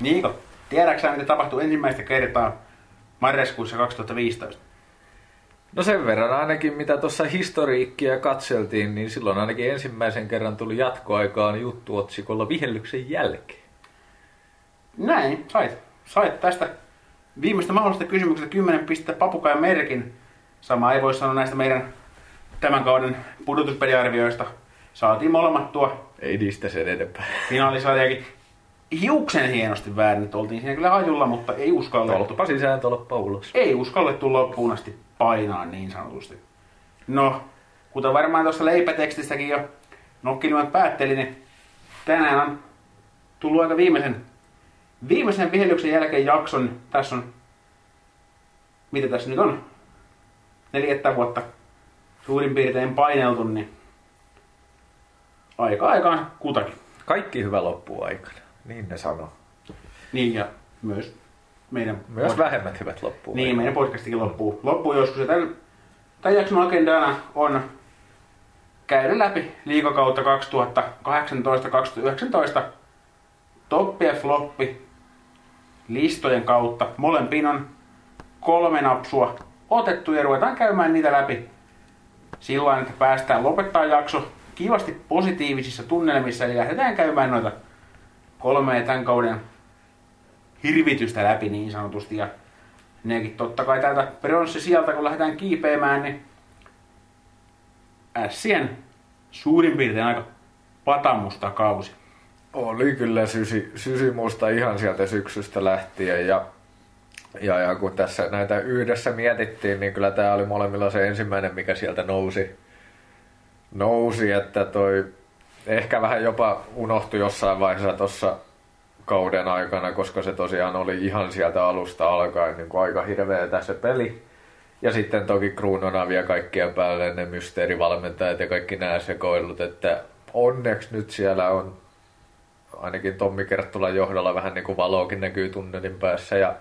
Niiko, tiedätkö mitä tapahtui ensimmäistä kertaa marraskuussa 2015? No sen verran ainakin, mitä tuossa historiikkia katseltiin, niin silloin ainakin ensimmäisen kerran tuli jatkoaikaan juttuotsikolla vihellyksen jälkeen. Näin, sait. Sait tästä viimeistä mahdollista kysymyksestä 10 pistettä papukajan merkin. Sama ei voi sanoa näistä meidän tämän kauden pudotuspeliarvioista. Saatiin molemmat tuo Ei niistä sen enempää. finaalisarjakin hiuksen hienosti väärin. Oltiin siinä kyllä hajulla, mutta ei uskallettu. Tolppa sisään, tolppa ulos. Ei uskallettu loppuun asti painaa niin sanotusti. No, kuten varmaan tuossa leipätekstistäkin jo nokkinimet päätteli, niin tänään on tullut aika viimeisen, viimeisen vihellyksen jälkeen jakson. Tässä on, mitä tässä nyt on, neljättä vuotta suurin piirtein paineltu, niin aika aikaan kutakin. Kaikki hyvä loppuu aikana. Niin ne sanoo. Niin ja myös meidän Myös vähemmät hyvät loppuu. Niin, meidän podcastikin loppuu, loppuu joskus. Ja tämän, tämän jakson agendana on käydä läpi liikakautta 2018-2019 toppi ja floppi listojen kautta. Molempiin on kolme napsua otettu ja ruvetaan käymään niitä läpi sillä että päästään lopettaa jakso kivasti positiivisissa tunnelmissa, eli lähdetään käymään noita kolmea tämän kauden hirvitystä läpi niin sanotusti. Ja nekin totta kai täältä pronssi sieltä, kun lähdetään kiipeämään, niin Ässien suurin piirtein aika patamusta kausi. Oli kyllä sysi, sysimusta ihan sieltä syksystä lähtien ja, ja, ja kun tässä näitä yhdessä mietittiin, niin kyllä tämä oli molemmilla se ensimmäinen, mikä sieltä nousi. Nousi, että toi ehkä vähän jopa unohtui jossain vaiheessa tuossa kauden aikana, koska se tosiaan oli ihan sieltä alusta alkaen niin kuin aika hirveä se peli. Ja sitten toki kruunona vielä kaikkia päälle ne mysteerivalmentajat ja kaikki nämä sekoilut, että onneksi nyt siellä on ainakin Tommi Kerttulan johdolla vähän niin kuin valoakin näkyy tunnelin päässä ja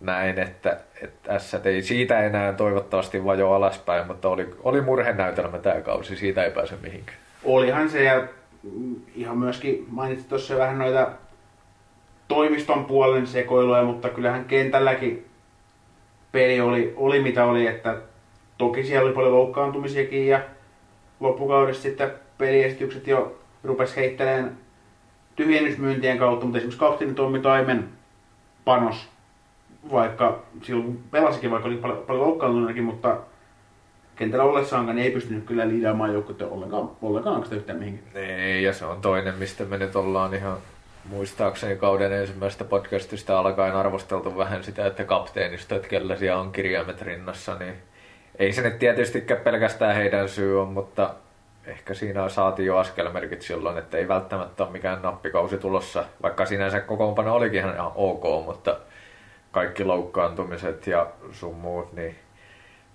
näin, että, että S ei siitä enää toivottavasti vajo alaspäin, mutta oli, oli murhenäytelmä tämä kausi, siitä ei pääse mihinkään. Olihan se ja ihan myöskin mainitsit tuossa vähän noita toimiston puolen sekoiluja, mutta kyllähän kentälläkin peli oli, oli mitä oli, että toki siellä oli paljon loukkaantumisiakin ja loppukaudessa sitten peliesitykset jo rupes heittelemään tyhjennysmyyntien kautta, mutta esimerkiksi kapteeni Tommi Taimen panos, vaikka silloin pelasikin, vaikka oli paljon, paljon mutta kentällä ollessaankaan ei pystynyt kyllä liidaamaan joukkuetta ollenkaan, ollenkaan sitä yhtään mihinkään. Ei, ja se on toinen, mistä me nyt ollaan ihan muistaakseni kauden ensimmäisestä podcastista alkaen arvosteltu vähän sitä, että kapteenista, että kellä siellä on kirjaimet rinnassa, niin ei se nyt tietystikään pelkästään heidän syy on, mutta ehkä siinä saatiin jo askelmerkit silloin, että ei välttämättä ole mikään nappikausi tulossa, vaikka sinänsä kokoonpano olikin ihan ok, mutta kaikki loukkaantumiset ja sun muut, niin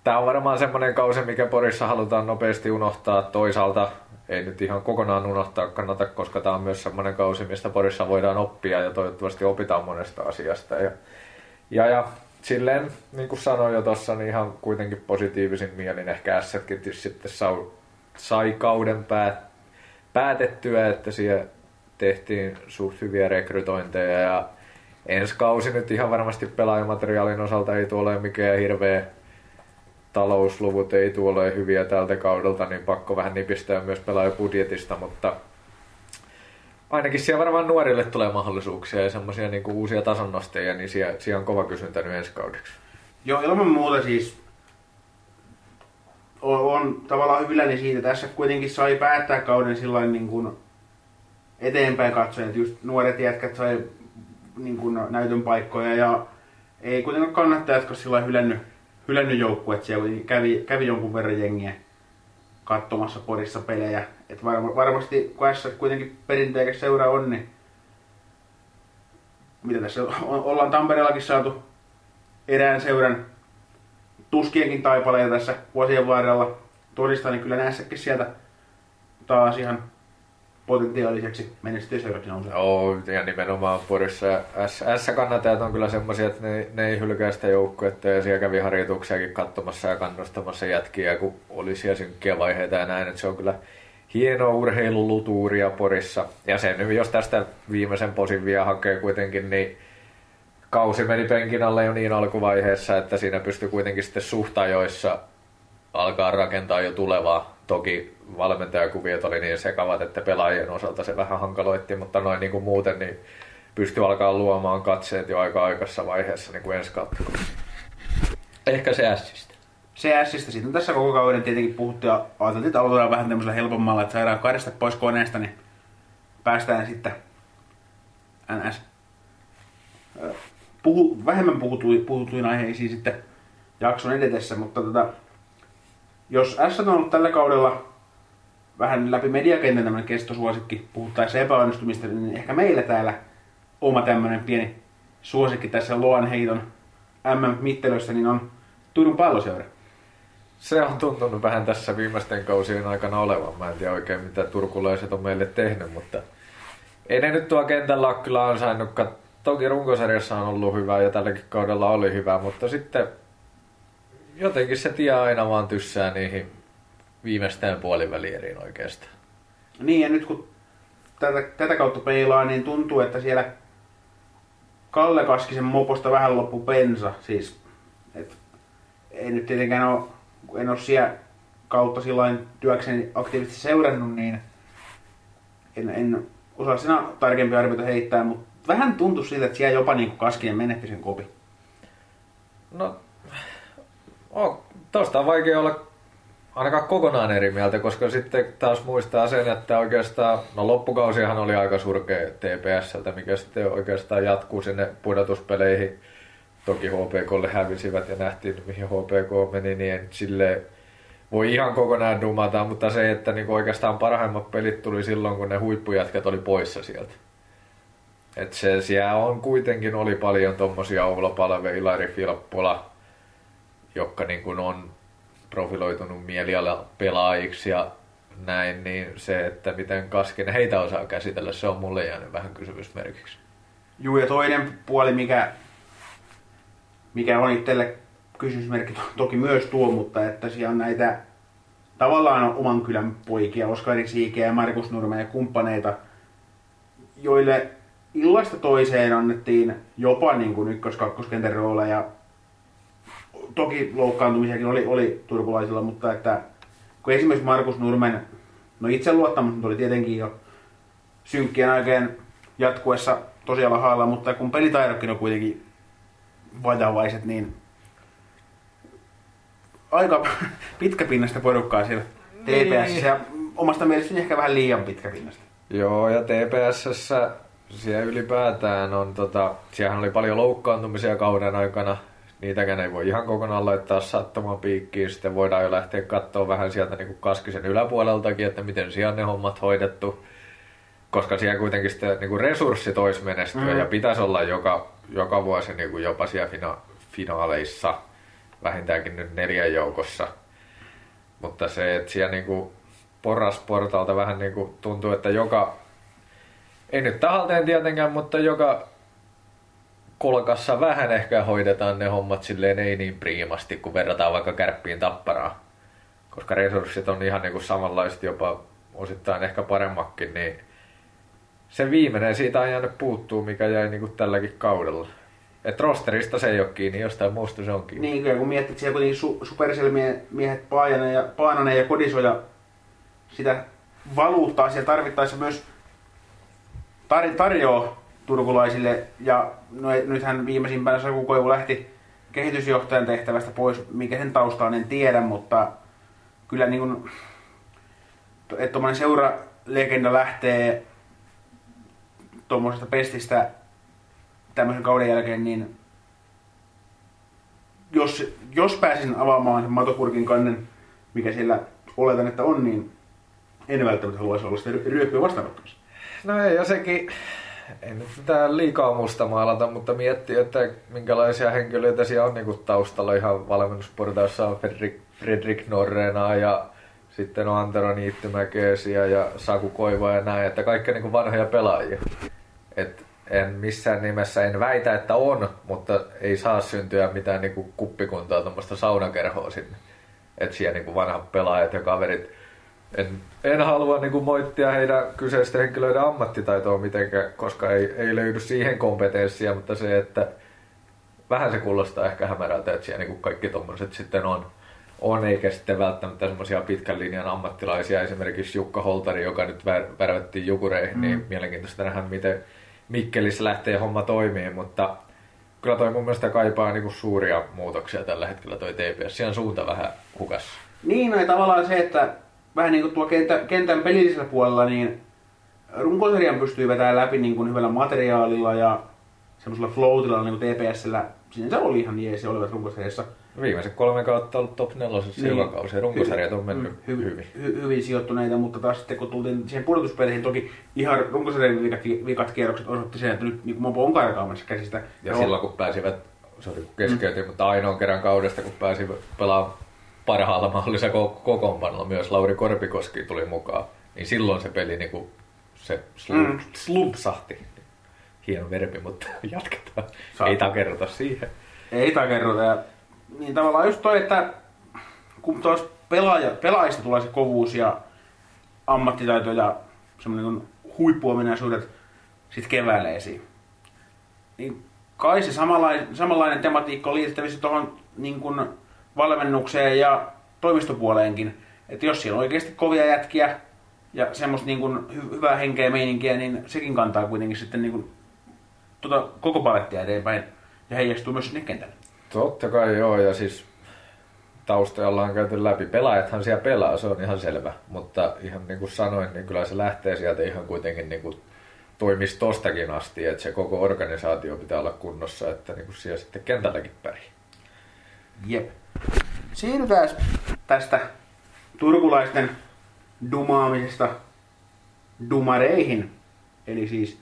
Tämä on varmaan semmoinen kausi, mikä Porissa halutaan nopeasti unohtaa. Toisaalta ei nyt ihan kokonaan unohtaa kannata, koska tämä on myös semmoinen kausi, mistä Porissa voidaan oppia ja toivottavasti opitaan monesta asiasta. Ja, ja, ja silleen, niin kuin sanoin jo tuossa, niin ihan kuitenkin positiivisin mielin ehkä Assetkin sitten sai, sai kauden päät, päätettyä, että siellä tehtiin suht hyviä rekrytointeja ja ensi kausi nyt ihan varmasti pelaajamateriaalin osalta ei tule mikään hirveä talousluvut ei tule hyviä tältä kaudelta, niin pakko vähän nipistää myös pelaajabudjetista, mutta ainakin siellä varmaan nuorille tulee mahdollisuuksia ja semmoisia niin uusia tasonnosteja, niin siellä, siellä on kova kysyntä nyt ensi kaudeksi. Joo, ilman muuta siis on, on tavallaan hyvilläni siitä. Tässä kuitenkin sai päättää kauden sillä niin kuin eteenpäin katsoen, että just nuoret jätkät sai niin kuin näytön paikkoja ja ei kuitenkaan kannattajat sillä hylännyt, hylännyt joukkue, että siellä kävi, kävi jonkun verran jengiä katsomassa Porissa pelejä. Et var, varmasti kun S kuitenkin perinteikäs seura on, niin mitä tässä on, ollaan Tampereellakin saatu erään seuran tuskienkin taipaleita tässä vuosien varrella todistaa, niin kyllä näissäkin sieltä taas ihan potentiaaliseksi menestyseuraksi nousee. Joo, ja nimenomaan Porissa S-kannatajat on kyllä semmoisia, että ne, ne ei hylkää sitä joukkuetta ja siellä kävi harjoituksiakin katsomassa ja kannustamassa jätkiä, kun oli siellä synkkiä vaiheita ja näin, että se on kyllä hienoa urheilulutuuria Porissa. Ja sen, jos tästä viimeisen posin vielä hakee kuitenkin, niin kausi meni penkin alle jo niin alkuvaiheessa, että siinä pystyi kuitenkin sitten suhtajoissa alkaa rakentaa jo tulevaa. Toki valmentajakuviot oli niin sekavat, että pelaajien osalta se vähän hankaloitti, mutta noin niin kuin muuten niin pystyi alkaa luomaan katseet jo aika aikaisessa vaiheessa niin kuin ensi kautta. Ehkä se ässistä. Se ässistä. Sitten tässä koko kauden tietenkin puhuttu ja ajateltiin, että aloitetaan vähän tämmöisellä helpommalla, että saadaan kahdesta pois koneesta, niin päästään sitten NS puhu, vähemmän puhutuin, puhutuin aiheisiin sitten jakson edetessä, mutta tota, jos S on ollut tällä kaudella vähän läpi mediakentän tämmöinen kestosuosikki, puhuttaessa epäonnistumista, niin ehkä meillä täällä oma tämmöinen pieni suosikki tässä Loan heiton MM-mittelössä, niin on Turun palloseura. Se on tuntunut vähän tässä viimeisten kausien aikana olevan. Mä en tiedä oikein mitä turkulaiset on meille tehnyt, mutta ei ne nyt tuo kentällä ole kyllä ansainnut toki runkosarjassa on ollut hyvä ja tälläkin kaudella oli hyvä, mutta sitten jotenkin se tie aina vaan tyssää niihin viimeistään puolivälieriin oikeastaan. Niin ja nyt kun tätä, tätä kautta peilaa, niin tuntuu, että siellä Kalle Kaskisen moposta vähän loppu pensa. Siis, et, ei nyt tietenkään ole, en ole siellä kautta silloin työkseni aktiivisesti seurannut, niin en, en osaa sinä tarkempia arvioita heittää, mutta vähän tuntui siltä, että siellä jopa niin Kaskinen menetti sen kopi. No, oh, tosta on vaikea olla ainakaan kokonaan eri mieltä, koska sitten taas muistaa sen, että oikeastaan, no loppukausihan oli aika surkea TPSltä, mikä sitten oikeastaan jatkuu sinne pudotuspeleihin. Toki HPKlle hävisivät ja nähtiin, mihin HPK meni, niin sille voi ihan kokonaan dumata, mutta se, että niin oikeastaan parhaimmat pelit tuli silloin, kun ne huippujätkät oli poissa sieltä. Et se siellä on kuitenkin oli paljon tommosia Oula Palve, Ilari Filppola, jotka niin kuin on profiloitunut mieliala pelaajiksi ja näin, niin se, että miten Kaskinen heitä osaa käsitellä, se on mulle jäänyt vähän kysymysmerkiksi. Juu, ja toinen puoli, mikä, mikä on itselle kysymysmerkki toki myös tuo, mutta että siellä on näitä tavallaan oman kylän poikia, Oskari Siikeä ja Markus Nurme ja kumppaneita, joille illasta toiseen annettiin jopa niin kuin ykkös-kakkoskentän rooleja. Toki loukkaantumisiakin oli, oli turkulaisilla, mutta että kun esimerkiksi Markus Nurmen, no itseluottamus oli tietenkin jo synkkien aikeen jatkuessa tosi alhaalla, mutta kun pelitaidotkin on kuitenkin vajavaiset, niin aika pitkäpinnasta porukkaa siellä TPS niin. ja omasta mielestäni ehkä vähän liian pitkäpinnasta. Joo, ja TPSssä siellä ylipäätään on, tota, siellä oli paljon loukkaantumisia kauden aikana. Niitäkään ei voi ihan kokonaan laittaa sattumaan piikkiin. Sitten voidaan jo lähteä katsoa vähän sieltä niin kuin Kaskisen yläpuoleltakin, että miten siellä ne hommat hoidettu. Koska siellä kuitenkin sitten niin kuin resurssit olisi menestyä mm. ja pitäisi olla joka, joka vuosi niin kuin jopa siellä fina- finaaleissa vähintäänkin nyt neljän joukossa. Mutta se, että siellä niin kuin porrasportalta vähän niin kuin tuntuu, että joka ei nyt tahalteen tietenkään, mutta joka kolkassa vähän ehkä hoidetaan ne hommat silleen ei niin priimasti, kun verrataan vaikka kärppiin tapparaan. Koska resurssit on ihan niin kuin samanlaiset, jopa osittain ehkä paremmakin, niin se viimeinen siitä on jäänyt puuttuu, mikä jäi niin kuin tälläkin kaudella. Et rosterista se ei ole kiinni, jostain muusta se on kiinni. Niin, kun miettii, että siellä kuitenkin su- superselmiehet Paananen ja, Paananen ja Kodisoja sitä valuuttaa siellä tarvittaessa myös tar- tarjoaa turkulaisille, ja no, nythän viimeisimpänä Saku Koivu lähti kehitysjohtajan tehtävästä pois, mikä sen tausta en tiedä, mutta kyllä niin kuin, että tuommoinen seuralegenda lähtee tuommoisesta pestistä tämmöisen kauden jälkeen, niin jos, jos pääsisin avaamaan sen matopurkin kannen, mikä siellä oletan, että on, niin en välttämättä haluaisi olla sitä ryöppyä vastaanottamassa. No ei, ja sekin, ei nyt mitään liikaa musta maalata, mutta miettii, että minkälaisia henkilöitä siellä on niin taustalla ihan valmennusportaissa on Fredrik, Fredrik Norrena ja sitten on Antero Niittymäkeesiä ja Saku Koiva ja näin, että kaikki niin vanhoja pelaajia. Et en missään nimessä, en väitä, että on, mutta ei saa syntyä mitään niin kuppikuntaa, tuommoista saunakerhoa sinne. Että siellä niin vanhat pelaajat ja kaverit en, en halua niin kuin moittia heidän kyseisten henkilöiden ammattitaitoa mitenkään, koska ei, ei löydy siihen kompetenssia, mutta se, että vähän se kuulostaa ehkä hämärältä, että siellä niin kuin kaikki tommoset sitten on, on, eikä sitten välttämättä semmoisia pitkän linjan ammattilaisia, esimerkiksi Jukka Holtari, joka nyt vär- värvättiin Jukureihin, niin mm. niin mielenkiintoista nähdä, miten Mikkelissä lähtee homma toimii, mutta kyllä toi mun mielestä kaipaa niinku suuria muutoksia tällä hetkellä toi TPS. Siellä suunta vähän hukassa. Niin, no tavallaan se, että vähän niin kuin tuo kentän, kentän pelillisellä puolella, niin runkosarjan pystyy vetämään läpi niin kuin hyvällä materiaalilla ja semmoisella floatilla niin kuin TPSllä. Siinä se oli ihan jees ja olivat runkosarjassa. Viimeiset kolme kautta ollut top nelosessa niin. joka kausi ja runkosarjat on mennyt hy- hyvin. Hy- hyvin sijoittuneita, mutta taas sitten kun tultiin siihen pudotuspeleihin, toki ihan runkosarjan vikat, vikat kierrokset osoitti sen, että nyt niin Mopo on karkaamassa käsistä. Ja, ja silloin kun pääsivät, kun keskeytin, mm. mutta ainoan kerran kaudesta kun pääsivät pelaamaan parhaalla mahdollisella kokoonpanolla, myös Lauri Korpikoski tuli mukaan, niin silloin se peli niin kuin, se mm. slupsahti. Hieno verbi, mutta jatketaan. Saat. Ei takerrota siihen. Ei takerrota. Ja niin tavallaan just toi, että kun tuossa pelaaja, pelaajista tulee se kovuus ja ammattitaito ja semmoinen niin huippuominaisuudet sit keväällä esiin. Niin kai se samanlainen, samanlainen tematiikka on liitettävissä tuohon niin kuin valmennukseen ja toimistopuoleenkin. Että jos siellä on oikeasti kovia jätkiä ja semmoista niin kuin hy- hyvää henkeä ja meininkiä, niin sekin kantaa kuitenkin sitten niin kuin, tuota, koko palettia eteenpäin ja heijastuu myös sinne kentälle. Totta kai joo, ja siis taustoja ollaan käyty läpi. Pelaajathan siellä pelaa, se on ihan selvä. Mutta ihan niin kuin sanoin, niin kyllä se lähtee sieltä ihan kuitenkin niin kuin toimisi tostakin asti, että se koko organisaatio pitää olla kunnossa, että niin kuin siellä sitten kentälläkin pärjää. Jep. Siirrytään tästä turkulaisten dumaamisesta dumareihin, eli siis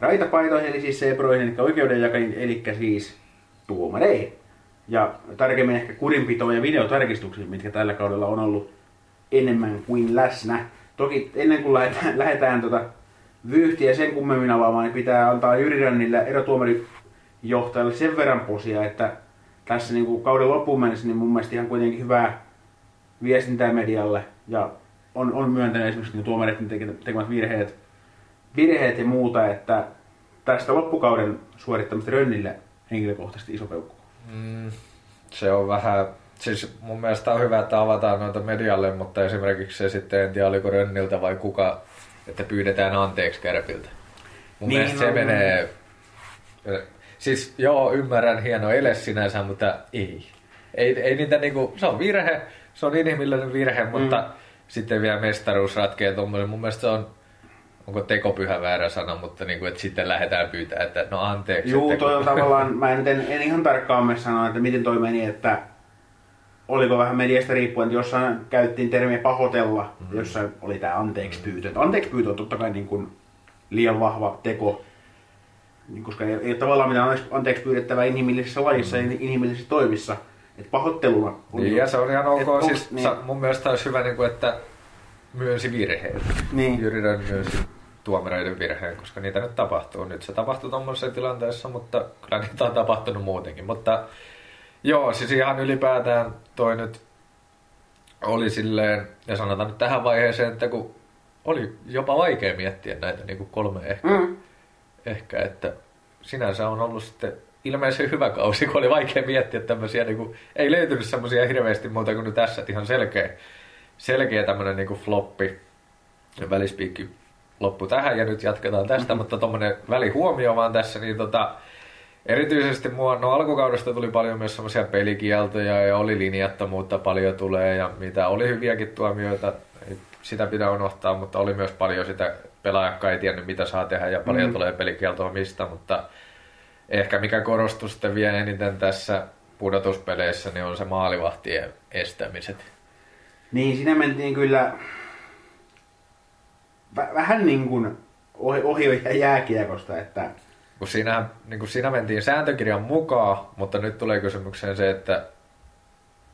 raitapaitoihin, eli siis sebroihin, eli oikeudenjakajiin, eli siis tuomareihin. Ja tarkemmin ehkä kurinpitoon ja videotarkistuksiin, mitkä tällä kaudella on ollut enemmän kuin läsnä. Toki ennen kuin lähdetään, lähdetään tota vyyhtiä sen kummemmin avaamaan, niin pitää antaa Jyri Rännille erotuomarijohtajalle sen verran posia, että tässä niin kuin kauden loppuun mennessä niin mun mielestä ihan kuitenkin hyvää viestintää medialle ja on, on myöntänyt esimerkiksi niin tuomarit tekemät virheet, virheet ja muuta, että tästä loppukauden suorittamista Rönnille henkilökohtaisesti iso peukku. Mm, se on vähän, siis mun mielestä on hyvä, että avataan noita medialle, mutta esimerkiksi se sitten, en tiedä oliko Rönniltä vai kuka, että pyydetään anteeksi Kärpiltä. Mun niin, mielestä no, se menee, siis joo, ymmärrän, hieno ele sinänsä, mutta ei. Ei, ei niitä niinku, se on virhe, se on inhimillinen virhe, mutta mm. sitten vielä mestaruus ratkee tuommoinen. Mun mielestä se on onko tekopyhä väärä sana, mutta niin kuin, että sitten lähdetään pyytää, että no anteeksi. Joo, toi on tavallaan, mä en, en ihan tarkkaan me sanoa, että miten toi meni, että oliko vähän mediasta riippuen, että jossain käyttiin termiä pahoitella, mm. jossa oli tämä anteeksi pyytö. Anteeksi pyytö on totta kai niin kuin liian vahva teko, koska ei, ei ole tavallaan mitään anteeksi pyydettävää inhimillisessä lajissa ja mm. inhimillisissä toimissa. Että pahoitteluna on... Niin, ja se on ihan ok. Et, siis, niin. mun mielestä olisi hyvä, niin kuin, että myönsi virheet. Niin. Jyri myönsi tuomareiden virheen, koska niitä nyt tapahtuu. Nyt se tapahtuu tuommoisessa tilanteessa, mutta kyllä niitä on tapahtunut muutenkin. Mutta joo, siis ihan ylipäätään toi nyt oli silleen, ja sanotaan nyt tähän vaiheeseen, että kun oli jopa vaikea miettiä näitä niin kuin kolme ehkä, mm. Ehkä, että sinänsä on ollut sitten ilmeisen hyvä kausi, kun oli vaikea miettiä tämmöisiä, niin kuin, ei löytynyt semmoisia hirveästi muuta kuin tässä, että ihan selkeä, selkeä tämmöinen niin kuin floppi ja välispiikki loppu tähän ja nyt jatketaan tästä, mm-hmm. mutta tuommoinen välihuomio vaan tässä, niin tota, erityisesti mua, no alkukaudesta tuli paljon myös semmoisia pelikieltoja ja oli linjattomuutta paljon tulee ja mitä oli hyviäkin tuomioita, sitä pitää unohtaa, mutta oli myös paljon sitä pelaajakka ei tiennyt mitä saa tehdä ja paljon mm. tulee pelikieltoa mistä, mutta ehkä mikä korostuu sitten vielä eniten tässä pudotuspeleissä, niin on se maalivahtien estämiset. Niin, siinä mentiin kyllä vähän niin kuin ohi, ohi jääkiekosta, että... Kun siinä, niin kuin siinä mentiin sääntökirjan mukaan, mutta nyt tulee kysymykseen se, että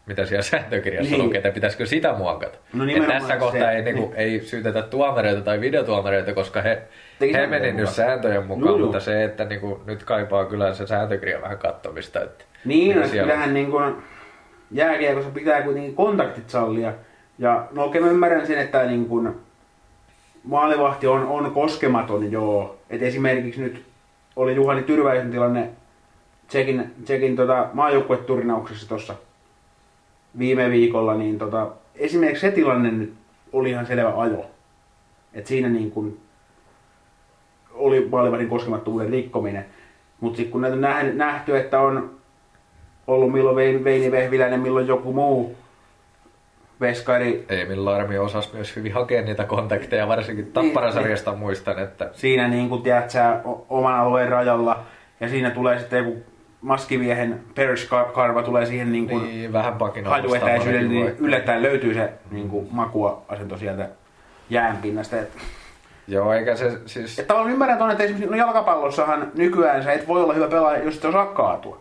mitä siellä sääntökirjassa niin. lukee, että pitäisikö sitä muokata. No tässä kohtaa se, ei, niin kuin, niin. ei syytetä tuomareita tai videotuomareita, koska he, he meni nyt sääntöjen mukaan, Juu. mutta se, että niin kuin, nyt kaipaa kyllä se sääntökirja vähän katsomista. Että niin, no, siellä... kyllähän niin kuin, jääkiekossa pitää kuitenkin kontaktit sallia, Ja no okei, mä ymmärrän sen, että niin kun, maalivahti on, on koskematon, joo. Et esimerkiksi nyt oli Juhani Tyrväisen tilanne Tsekin, Tsekin tota, maajoukkueturnauksessa tuossa viime viikolla, niin tota, esimerkiksi se tilanne nyt oli ihan selvä ajo. Et siinä niin kun oli maalivahdin koskemattomuuden rikkominen. Mutta sitten kun näitä on nähty, että on ollut milloin Veini Vehviläinen, milloin joku muu veskari. Emil Larmi osasi myös hyvin hakea niitä kontakteja, varsinkin Tapparasarjasta niin, muistan, että... Siinä niin kuin tiedät sä, oman alueen rajalla, ja siinä tulee sitten joku maskimiehen karva tulee siihen niin kuin niin, vähän hajuetäisyydelle, niin yllättäen löytyy se niin kuin makuasento sieltä jäänpinnasta. Että Joo, eikä se siis... Että tavallaan ymmärrän tuonne, että esimerkiksi no jalkapallossahan nykyään sä et voi olla hyvä pelaaja, jos et osaa kaatua.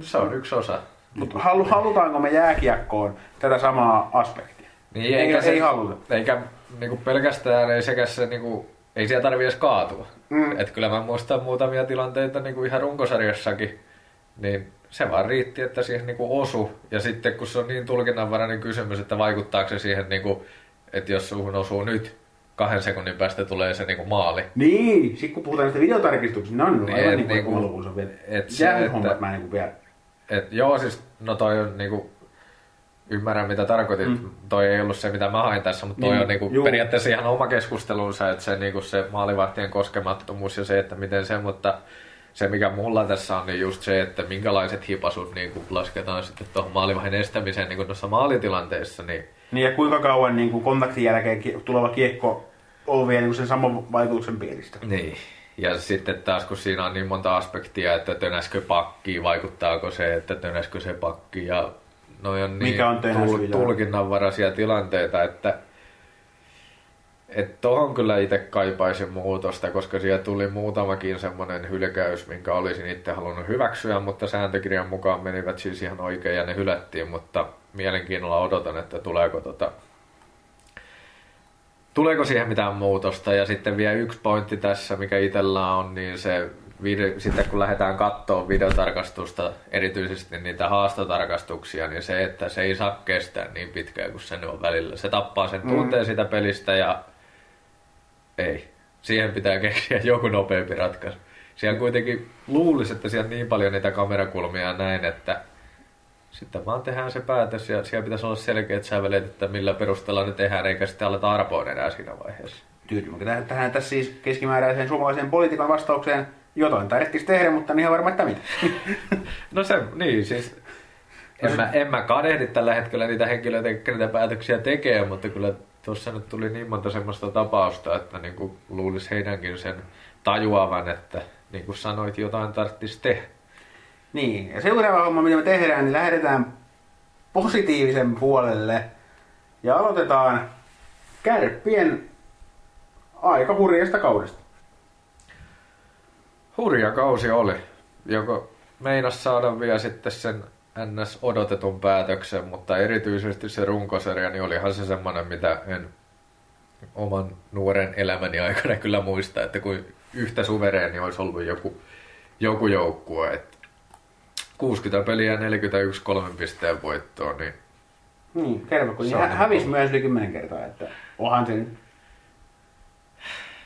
Se on yksi osa. Mutta halu, halutaanko me jääkiekkoon tätä samaa aspektia? Niin, eikä, eikä se, ei haluta. Eikä niinku pelkästään, ei sekä se, niinku, ei siellä tarvitse edes kaatua. Mm. Et kyllä mä muistan muutamia tilanteita niinku ihan runkosarjassakin, niin se vaan riitti, että siihen niinku osu. Ja sitten kun se on niin tulkinnanvarainen kysymys, että vaikuttaako se siihen, niinku, että jos suhun osuu nyt, kahden sekunnin päästä tulee se niinku maali. Niin, sitten kun puhutaan näistä videotarkistuksista, niin on niin, aivan niin kuin niinku, on vielä et se, että, mä niinku vielä. Et, joo, siis no toi on niinku, ymmärrän mitä tarkoitit. Mm. Toi ei ollut se, mitä mä hain tässä, mutta toi niin, on niinku periaatteessa ihan oma keskustelunsa, että se, niinku se maalivahtien koskemattomuus ja se, että miten se, mutta se mikä mulla tässä on, niin just se, että minkälaiset hipasut niin lasketaan sitten tuohon maalivahin estämiseen niin tuossa maalitilanteessa, niin niin ja kuinka kauan niin kuin kontaktin jälkeen tuleva kiekko on vielä niin sen saman vaikutuksen piiristä. Niin. Ja sitten taas kun siinä on niin monta aspektia, että tönäskö pakki, vaikuttaako se, että tönäskö se pakki ja noi on niin Mikä on tul- tulkinnanvaraisia tilanteita, että et tohon kyllä itse kaipaisin muutosta, koska siellä tuli muutamakin semmoinen hylkäys, minkä olisin itse halunnut hyväksyä, mutta sääntökirjan mukaan menivät siis ihan oikein ja ne hylättiin, mutta mielenkiinnolla odotan, että tuleeko tota, tuleeko siihen mitään muutosta. Ja sitten vielä yksi pointti tässä, mikä itsellä on, niin se video, sitten kun lähdetään katsoa videotarkastusta, erityisesti niitä haastotarkastuksia, niin se, että se ei saa kestää niin pitkään kuin se on välillä. Se tappaa sen tunteen mm. sitä pelistä ja ei. Siihen pitää keksiä joku nopeampi ratkaisu. Siellä kuitenkin luulisi, että siellä niin paljon niitä kamerakulmia näin, että sitten vaan tehdään se päätös ja siellä pitäisi olla selkeät sävelet, että millä perusteella ne tehdään, eikä sitten aleta arpoa enää siinä vaiheessa. Tyytymykö tähän tässä siis keskimääräiseen suomalaiseen politiikan vastaukseen jotain tarvitsisi tehdä, mutta niin ihan varma, että mitä. no se, niin siis en mä, en mä kadehdi tällä hetkellä niitä henkilöitä, jotka niitä päätöksiä tekee, mutta kyllä tuossa nyt tuli niin monta semmoista tapausta, että niin kuin luulisi heidänkin sen tajuavan, että niin kuin sanoit, jotain tarvitsisi tehdä. Niin, ja seuraava homma, mitä me tehdään, niin lähdetään positiivisen puolelle ja aloitetaan kärppien aika hurjasta kaudesta. Hurja kausi oli, joko meinas saada vielä sitten sen ns. odotetun päätöksen, mutta erityisesti se runkosarja, niin olihan se semmoinen, mitä en oman nuoren elämäni aikana kyllä muista, että kuin yhtä suvereeni olisi ollut joku, joku joukkue. Että 60 peliä ja 41 kolmen pisteen voittoa, niin... Niin, kerro, kun niin hä- hävisi myös yli 10 kertaa, että onhan sen...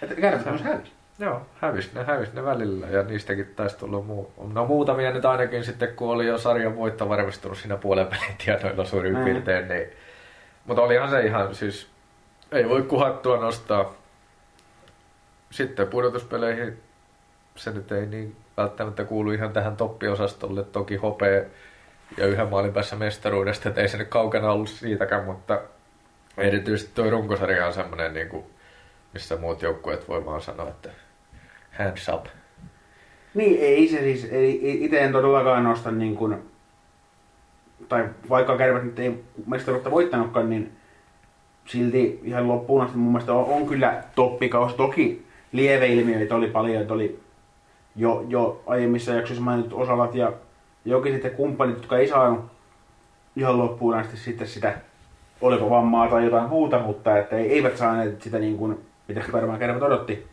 Että kerro, myös hävisi. Joo, hävis ne, hävis ne välillä ja niistäkin taisi tulla muu. No muutamia nyt ainakin sitten, kun oli jo sarjan voitto varmistunut siinä puolen pelin tienoilla suurin mm. piirtein, niin... Mutta olihan se ihan siis, ei voi kuhattua nostaa. Sitten pudotuspeleihin se nyt ei niin välttämättä kuulu ihan tähän toppiosastolle. Toki hopea ja yhden maalin päässä mestaruudesta, että ei se nyt kaukana ollut siitäkään, mutta erityisesti tuo runkosarja on semmoinen, niin kuin, missä muut joukkueet voi vaan sanoa, että hands up. Niin, ei se siis, ei, itse en todellakaan nosta niin kuin, tai vaikka kärpät nyt ei mestaruutta voittanutkaan, niin silti ihan loppuun asti mun mielestä on, on kyllä toppikaus. Toki lieveilmiöitä oli paljon, että oli jo, jo aiemmissa jaksoissa mainitut osalat ja jokin sitten kumppanit, jotka ei saanut ihan loppuun asti sitten sitä, oliko vammaa tai jotain muuta, mutta että eivät saaneet sitä niin kuin, mitä varmaan kärpät odotti.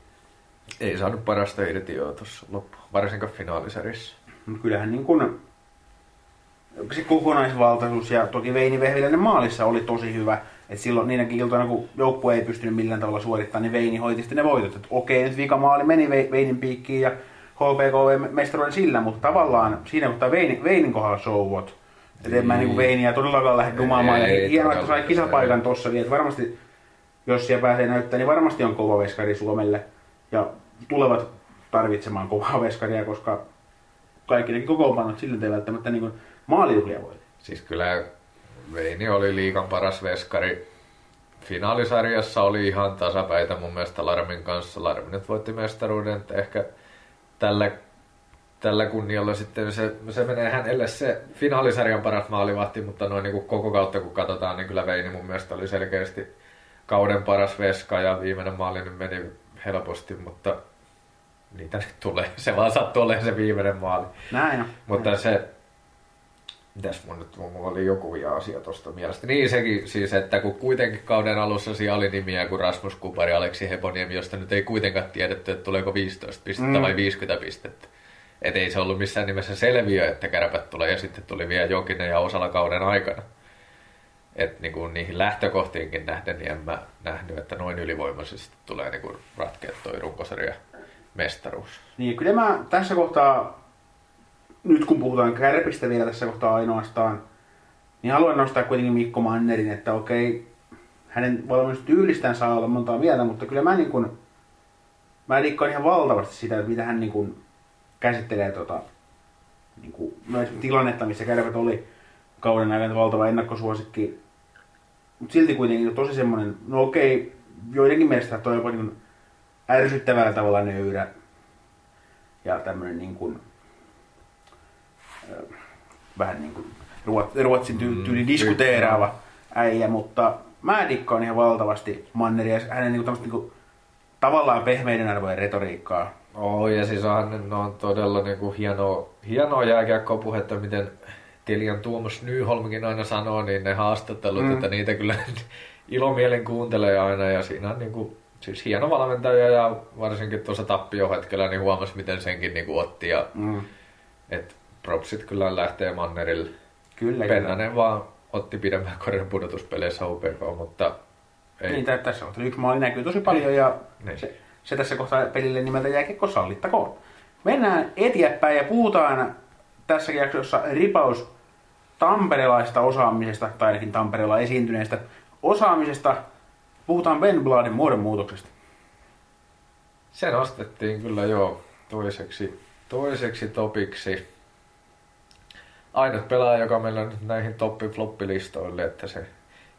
Ei saanut parasta irti jo tuossa loppu, varsinkaan finaalisarissa. Kyllähän niin kuin, se kokonaisvaltaisuus ja toki Veini Vehviläinen maalissa oli tosi hyvä. Et silloin niinäkin iltoina, kun joukkue ei pystynyt millään tavalla suorittamaan, niin Veini hoiti sitten ne voitot. Et okei, nyt vika maali meni Veinin piikkiin ja HPK mestaruuden sillä, mutta tavallaan siinä kohtaa Veinin, Veinin kohdalla showot. Että en mä niin Veiniä todellakaan lähde dumaamaan. Ja hienoa, että sai kisapaikan tossa vielä. Varmasti, jos siellä pääsee näyttää, niin varmasti on kova veskari Suomelle. Ja tulevat tarvitsemaan kovaa veskaria, koska kaikki ne kokoonpanot sillä ei välttämättä niin maalijuhlia voi. Siis kyllä Veini oli liikan paras veskari. Finaalisarjassa oli ihan tasapäitä mun mielestä Larmin kanssa. Larmi nyt voitti mestaruuden, että ehkä tällä, tällä kunnialla sitten se, se menee hänelle se finaalisarjan paras maalivahti, mutta noin niin kuin koko kautta kun katsotaan, niin kyllä Veini mun mielestä oli selkeästi kauden paras veska ja viimeinen maali meni helposti, mutta niitä nyt tulee. Se vaan sattuu olemaan se viimeinen maali. Näin on. Mutta se, mitäs mun nyt, mulla oli joku vielä asia tuosta mielestä. Niin sekin siis, että kun kuitenkin kauden alussa siellä oli nimiä kuin Rasmus Kupari, Aleksi Heponiemi, josta nyt ei kuitenkaan tiedetty, että tuleeko 15 pistettä mm. vai 50 pistettä. Et ei se ollut missään nimessä selviö, että kärpät tulee ja sitten tuli vielä Jokinen ja osalla kauden aikana. Et niinku niihin lähtökohtiinkin nähden, niin en mä nähnyt, että noin ylivoimaisesti tulee niinku ratkeet toi runkosarja mestaruus. Niin, kyllä mä tässä kohtaa nyt kun puhutaan kärpistä vielä tässä kohtaa ainoastaan, niin haluan nostaa kuitenkin Mikko Mannerin, että okei, hänen valmennustyylistään saa olla montaa mieltä, mutta kyllä mä niin kuin, mä dikkaan ihan valtavasti sitä, että mitä hän niin kuin käsittelee tota, niin kuin, tilannetta, missä kärpät oli kauden aikana valtava ennakkosuosikki. Mutta silti kuitenkin tosi semmoinen, no okei, joidenkin mielestä toi on jopa niin ärsyttävällä tavalla nöyrä ja tämmöinen niin kuin, vähän niin kuin ruotsin ty- mm, tyyli diskuteeraava äijä, mutta mä dikkaan ihan valtavasti Manneria hänen niin kuin, niin kuin, tavallaan pehmeiden arvojen retoriikkaa. Oh, ja siis on, on todella niin kuin hienoa, hienoa jääkiekkoa miten Tiljan Tuomas Nyholmkin aina sanoo, niin ne haastattelut, mm. että niitä kyllä ilomielen kuuntelee aina ja siinä on niin kuin, siis hieno valmentaja ja varsinkin tuossa tappiohetkellä niin huomasi, miten senkin niin kuin otti ja mm. et, propsit kyllä lähtee Mannerille. Kyllä. Pennanen vaan otti pidemmän korjan pudotuspeleissä UPK, mutta ei. Niin, tässä on yksi maali näkyy tosi paljon ja niin. se, se, tässä kohtaa pelille nimeltä jääkiekko sallittakoon. Mennään eteenpäin ja puhutaan tässä jaksossa ripaus tamperelaista osaamisesta, tai ainakin Tampereella esiintyneestä osaamisesta. Puhutaan Ben Bladin muodonmuutoksesta. Se nostettiin kyllä jo toiseksi, toiseksi topiksi ainut pelaaja, joka meillä on näihin toppi floppilistoille, että se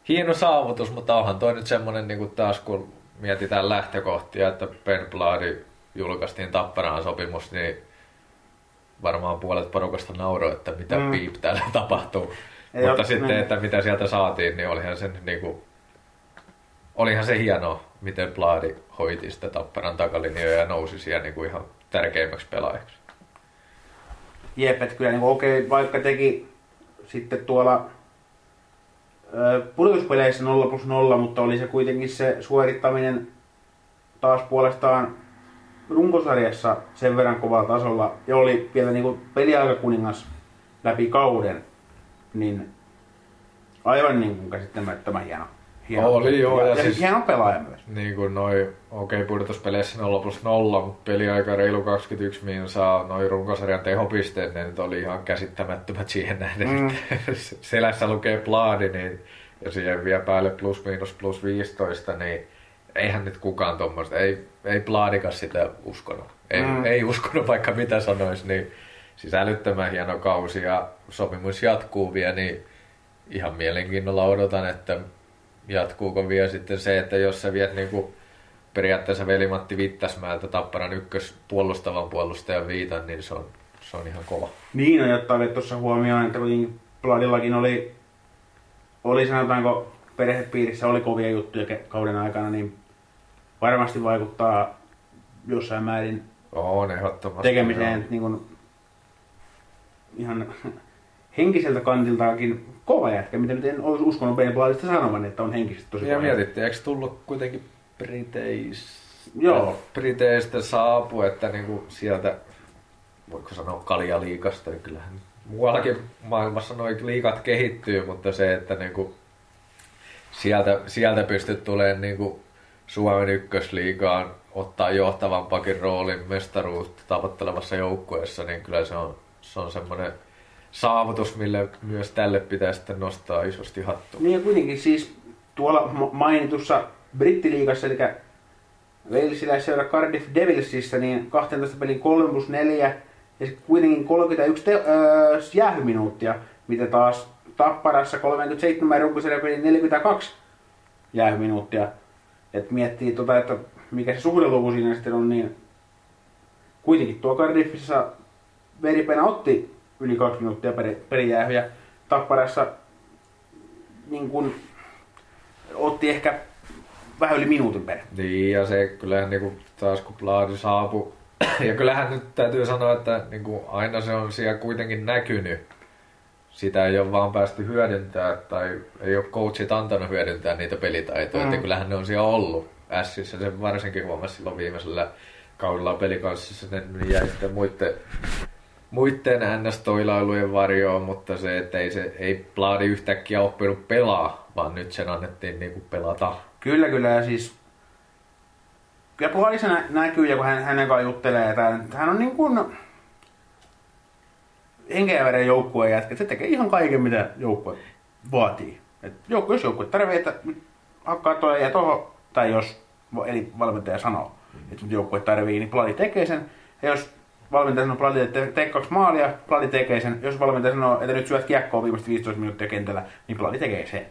hieno saavutus, mutta onhan toi nyt semmonen niin kuin taas kun mietitään lähtökohtia, että Ben Bladi julkaistiin Tapparaan sopimus, niin varmaan puolet porukasta nauroi, että mitä mm. piip täällä tapahtuu. Ei Mutta ole, sitten, niin. että mitä sieltä saatiin, niin olihan se, niin kuin, olihan se hienoa, miten Bladi hoiti sitä Tapparan takalinjoja ja nousi siellä niin kuin ihan tärkeimmäksi pelaajaksi. Jep, että kyllä niin okei, okay, vaikka teki sitten tuolla pudotuspeleissä 0 plus 0, mutta oli se kuitenkin se suorittaminen taas puolestaan runkosarjassa sen verran kovalla tasolla ja oli vielä niin peliaikakuningas läpi kauden, niin aivan niin kuin käsittämättömän hieno. Hieno, oli joo. Ja, ja siis, hieno pelaaja myös. Niin kuin noi, okei okay, pudotuspeleissä 0 plus 0, mutta peliaika reilu 21 saa noin runkosarjan tehopisteet, ne nyt oli ihan käsittämättömät siihen nähden. Mm. Selässä lukee plaadi, niin ja siihen vielä päälle plus miinus plus 15, niin eihän nyt kukaan tuommoista, ei, ei plaadikas sitä uskonut. Ei, mm. ei uskonut vaikka mitä sanoisi, niin siis älyttömän hieno kausi ja sopimus jatkuu vielä, niin ihan mielenkiinnolla odotan, että jatkuuko vielä sitten se, että jos sä viet niinku periaatteessa Veli-Matti Vittasmäeltä Tapparan ykkös puolustavan puolustajan viitan, niin se on, se on ihan kova. Niin, on jotta tuossa huomioon, että kuitenkin Bladillakin oli, oli sanotaanko perhepiirissä oli kovia juttuja kauden aikana, niin varmasti vaikuttaa jossain määrin on, ehdottomasti. tekemiseen niin kuin, ihan henkiseltä kantiltaakin kova jätkä, mitä nyt en olisi uskonut Ben Bladista sanovan, että on henkisesti tosi Ja mietittiin, eikö tullut kuitenkin Briteis... Joo. Briteistä saapu, että niinku sieltä, voiko sanoa kaljaliikasta, niin kyllähän muuallakin maailmassa noin liikat kehittyy, mutta se, että niinku sieltä, sieltä pystyt tulemaan niin kuin Suomen ykkösliigaan ottaa johtavan pakin roolin mestaruutta tavoittelevassa joukkueessa, niin kyllä se on, se on semmoinen saavutus, mille myös tälle pitää sitten nostaa isosti hattua. Niin ja kuitenkin siis tuolla mainitussa brittiliigassa, eli Walesiläisseura Cardiff Devilsissä, niin 12 pelin 3 plus 4 ja kuitenkin 31 te- öö, jäähyminuuttia, mitä taas Tapparassa 37 ja runkosarja pelin 42 jäähyminuuttia. Et miettii tota, että mikä se suhdeluku siinä sitten on, niin kuitenkin tuo Cardiffissa Veripena otti yli 2 minuuttia per, per jäähy ja Tapparassa niin kun, otti ehkä vähän yli minuutin per. Niin, ja se kyllähän niinku, taas kun Plaadi saapui, ja kyllähän nyt täytyy sanoa, että niinku, aina se on siellä kuitenkin näkynyt. Sitä ei ole vaan päästy hyödyntää, tai ei ole coachit antanut hyödyntää niitä pelitaitoja, mm. että kyllähän ne on siellä ollut. Ässissä se varsinkin huomasi silloin viimeisellä kaudella pelikanssissa, ne jäi sitten muiden, muiden NS-toilailujen varjoon, mutta se, että ei, se, ei Plaadi yhtäkkiä oppinut pelaa, vaan nyt sen annettiin niinku pelata Kyllä, kyllä. Ja siis kyllä Puolissa nä- näkyy, ja kun hän, hänen kanssa juttelee, että hän on niin kuin henkeä veren joukkueen jätkä. Se tekee ihan kaiken, mitä joukkue vaatii. Et joukku, jos joukkue tarvitsee, että hakkaa toi ja toho, tai jos eli valmentaja sanoo, että joukkue tarvii, niin Pladi tekee sen. Ja jos valmentaja sanoo Pladi, että tee kaksi maalia, Pladi tekee sen. Jos valmentaja sanoo, että nyt syöt kiekkoa viimeiset 15 minuuttia kentällä, niin Pladi tekee sen.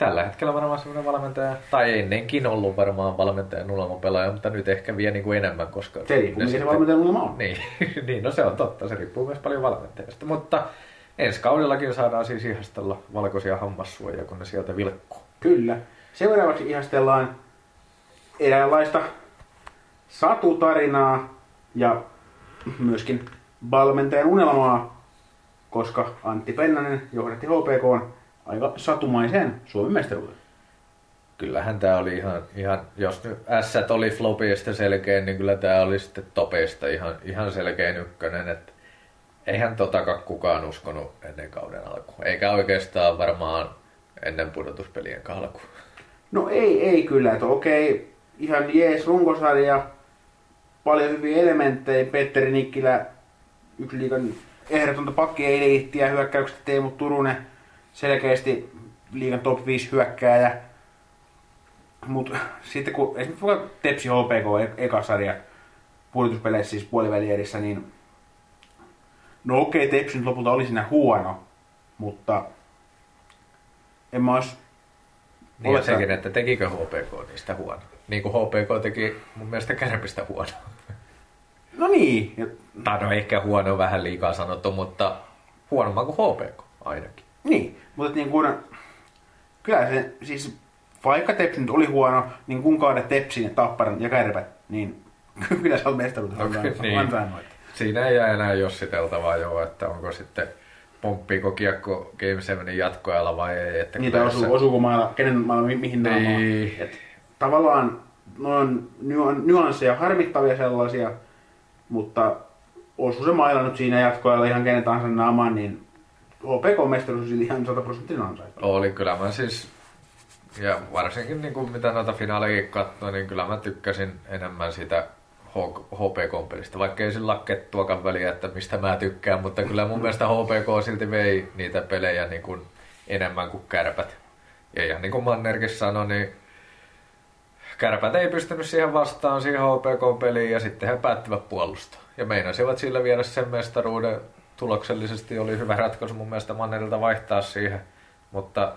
Tällä hetkellä varmaan semmoinen valmentaja, tai ennenkin ollut varmaan valmentajan pelaaja, mutta nyt ehkä vie niin kuin enemmän, koska... Se riippuu, mikä se valmentajan ulma on. Niin, niin, no se on totta, se riippuu myös paljon valmentajasta. Mutta ensi kaudellakin saadaan siis ihastella valkoisia hammassuojia, kun ne sieltä vilkkuu. Kyllä. Seuraavaksi ihastellaan eräänlaista satutarinaa ja myöskin valmentajan unelmaa, koska Antti Pennanen johdatti HPK aika satumaiseen Suomen mestaruuteen. Kyllähän tämä oli ihan, ihan jos nyt S oli flopista selkeä, niin kyllä tämä oli sitten topista ihan, ihan selkeä ykkönen. Että eihän totakaan kukaan uskonut ennen kauden alkuun. Eikä oikeastaan varmaan ennen pudotuspelien alkuun. No ei, ei kyllä. Että okei, ihan jees runkosarja, paljon hyviä elementtejä. Petteri Nikkilä, yksi liikan ehdotonta pakki ei ja hyökkäykset Teemu Turunen, selkeästi liigan top 5 hyökkääjä. Mutta sitten kun esimerkiksi vaikka Tepsi HPK e- eka sarja puolustuspeleissä siis puolivälierissä, niin no okei, okay, Tepsi nyt lopulta oli siinä huono, mutta en mä olisi niin ja sekin, että tekikö HPK niistä huono. Niin kuin HPK teki mun mielestä Kärpistä huono. No niin. Tai no ehkä huono vähän liikaa sanottu, mutta huonomman kuin HPK ainakin. Niin, mutta niin kuin, kyllä se, siis vaikka Tepsi nyt oli huono, niin kun kaadet Tepsin ja Tapparan ja Kärpät, niin kyllä se on mestaruutta. Okay, niin. Siinä ei jää enää jossiteltavaa jo, että onko sitten pomppiiko kiekko Game 7 jatkoajalla vai ei. Että Niitä osuu, se... osuuko mailla, kenen mailla, mi- mihin niin. Et tavallaan noin nyansseja, harmittavia sellaisia, mutta osuu se mailla nyt siinä jatkoajalla ihan kenen tahansa naamaan, niin HPK-mestaruus oli ihan 100 prosenttinen ansaita. Oli kyllä mä siis, ja varsinkin niin kuin mitä noita finaaleja katsoin, niin kyllä mä tykkäsin enemmän sitä HPK-pelistä, vaikka ei sillä kettuakaan väliä, että mistä mä tykkään, mutta kyllä mun mielestä HPK silti vei niitä pelejä niin kuin enemmän kuin kärpät. Ja ihan niin kuin Mannerkin sanoi, niin kärpät ei pystynyt siihen vastaan siihen HPK-peliin ja sitten he päättivät puolustaa. Ja meinasivat sillä viedä sen mestaruuden tuloksellisesti oli hyvä ratkaisu mun mielestä Mannerilta vaihtaa siihen, mutta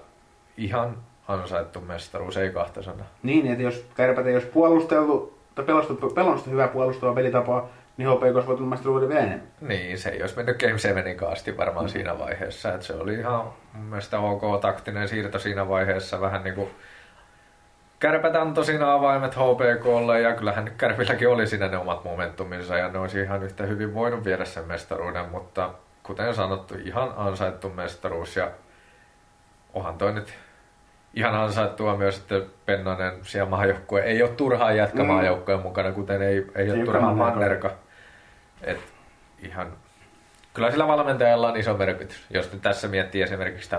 ihan ansaittu mestaruus, ei kahta sanaa. Niin, että jos kärpät ei olisi puolusteltu tai pelastu, pelannut hyvää puolustava pelitapaa, niin HPK olisi voitu mestaruuden vielä enemmän. Niin, se ei olisi mennyt Game 7 kaasti varmaan mm. siinä vaiheessa. Että se oli ihan mun mielestä ok taktinen siirto siinä vaiheessa, vähän niin kuin Kärpät antoi siinä avaimet HPKlle ja kyllähän Kärpilläkin oli siinä ne omat momentuminsa ja ne olisi ihan yhtä hyvin voinut viedä sen mestaruuden, mutta kuten sanottu, ihan ansaittu mestaruus ja onhan toi nyt ihan ansaittua myös, että Pennanen siellä maajoukkue ei ole turhaan jätkä mm. mukana, kuten ei, ei ole turhaan Mannerka. Et ihan, kyllä sillä valmentajalla on iso merkitys. Jos nyt tässä miettii esimerkiksi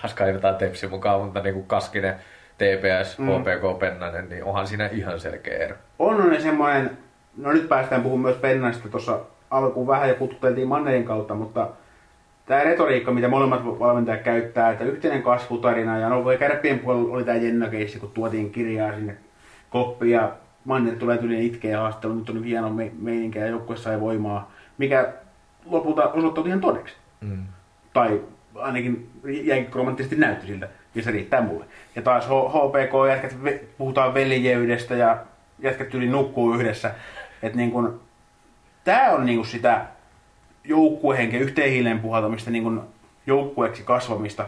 taas kaivetaan tepsi mukaan, mutta niin kuin Kaskinen, TPS, mm. HPK, Pennanen, niin onhan siinä ihan selkeä ero. On ne semmoinen, no nyt päästään puhumaan myös Pennasta, tuossa alkuun vähän ja kuttuteltiin Mannerin kautta, mutta tämä retoriikka, mitä molemmat valmentajat käyttää, että yhteinen kasvutarina, ja no voi kärppien puolella oli tämä Jenna keissi, kun tuotiin kirjaa sinne koppiin, ja Manner tulee tyyliin itkeä haastattelu, nyt on hieno me- meininki ja joukkue sai voimaa, mikä lopulta osoittautui ihan todeksi. Mm. Tai ainakin jälkikromanttisesti näytti siltä, ja se riittää mulle. Ja taas H- HPK, jätkät, ve- puhutaan veljeydestä ja jätkät yli nukkuu yhdessä. Että niin kun, tää on niin kun sitä joukkuehenkeä, yhteen hiileen puhaltamista, niin kun joukkueeksi kasvamista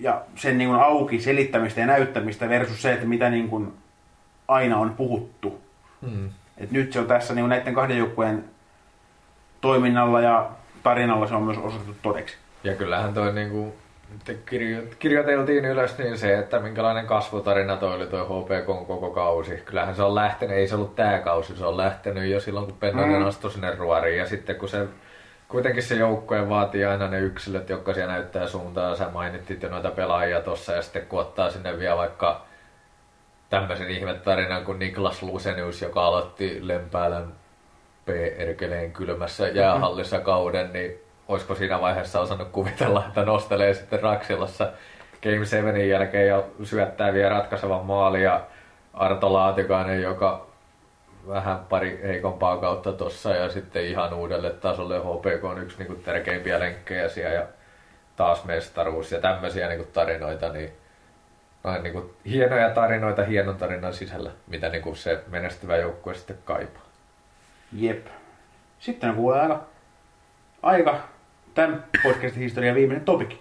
ja sen niin kun auki selittämistä ja näyttämistä versus se, että mitä niin kun aina on puhuttu. Mm. Et nyt se on tässä niin näiden kahden joukkueen toiminnalla ja tarinalla se on myös osoitettu todeksi. Ja kyllähän toi niinku, kirjo, kirjoiteltiin ylös niin se, että minkälainen kasvutarina toi oli toi HPK koko kausi. Kyllähän se on lähtenyt, ei se ollut tää kausi, se on lähtenyt jo silloin kun Pennanen Mm. astui sinne ruoriin. Ja sitten kun se, kuitenkin se joukkue vaatii aina ne yksilöt, jotka siellä näyttää suuntaan. Sä mainittit jo noita pelaajia tossa ja sitten kun ottaa sinne vielä vaikka tämmöisen ihmetarinan kuin Niklas Lusenius, joka aloitti Lempäälän P-erkeleen kylmässä jäähallissa kauden, niin olisiko siinä vaiheessa osannut kuvitella, että nostelee sitten Raksilassa Game 7 jälkeen ja syöttää vielä ratkaisevan maali ja Arto Laatikainen, joka vähän pari heikompaa kautta tossa ja sitten ihan uudelle tasolle HPK on yksi niin tärkeimpiä lenkkejä siellä ja taas mestaruus ja tämmöisiä niin tarinoita, niin noin niin kuin hienoja tarinoita hienon tarinan sisällä, mitä niin kuin se menestyvä joukkue sitten kaipaa. Jep. Sitten kuule aika, aika tämän podcastin historian viimeinen topik.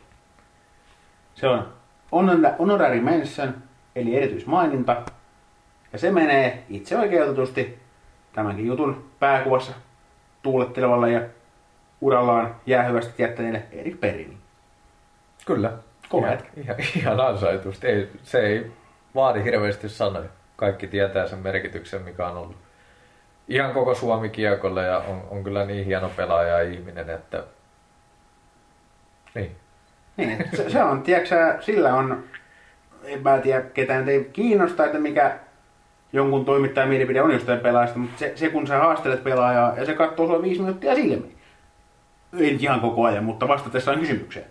Se on honor- honorary mention, eli erityismaininta. Ja se menee itse oikeutetusti tämänkin jutun pääkuvassa tuulettelevalle ja urallaan jäähyvästi jättäneelle Erik Perini. Kyllä. Kova ihan, ihan, ihan ansaitusti. Ei, se ei vaadi hirveästi sanoja. Kaikki tietää sen merkityksen, mikä on ollut ihan koko Suomi kiekolle ja on, on kyllä niin hieno pelaaja ja ihminen, että niin. Niin, se, se on, tiedätkö sillä on, en mä tiedä ketään ei kiinnosta, että mikä jonkun toimittajan mielipide on jostain pelaajasta, mutta se, se kun sä haastelet pelaajaa ja se katsoo sulla viisi minuuttia silmiin, ei ihan koko ajan, mutta vastatessaan kysymykseen,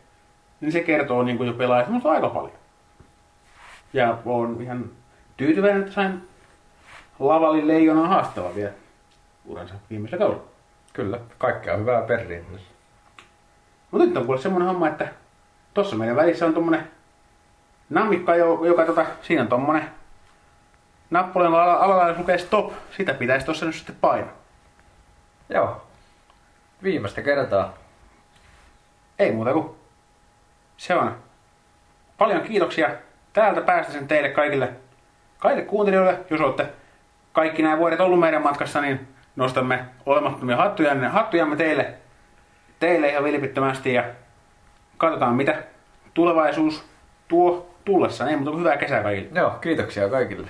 niin se kertoo niin kuin jo pelaajasta mutta aika paljon. Ja on ihan tyytyväinen, että sain Lavalin leijonan haastava vielä uransa viimeisellä kaudella. Kyllä, kaikkea hyvää Perriin. Mutta nyt on kuule semmonen homma, että tossa meidän välissä on tommonen nammikka, jo- joka tota, siinä on tommonen nappula, jonka ala- alalla lukee stop. Sitä pitäisi tossa nyt sitten painaa. Joo. Viimeistä kertaa. Ei muuta kuin se on. Paljon kiitoksia täältä päästä sen teille kaikille, kaikille kuuntelijoille. Jos olette kaikki nämä vuodet ollut meidän matkassa, niin nostamme olemattomia hattujamme, hattujamme teille, teille ihan vilpittömästi ja katsotaan mitä tulevaisuus tuo tullessaan. Ei muuta kuin hyvää kesää kaikille. Joo, kiitoksia kaikille.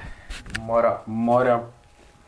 Moro. Moro.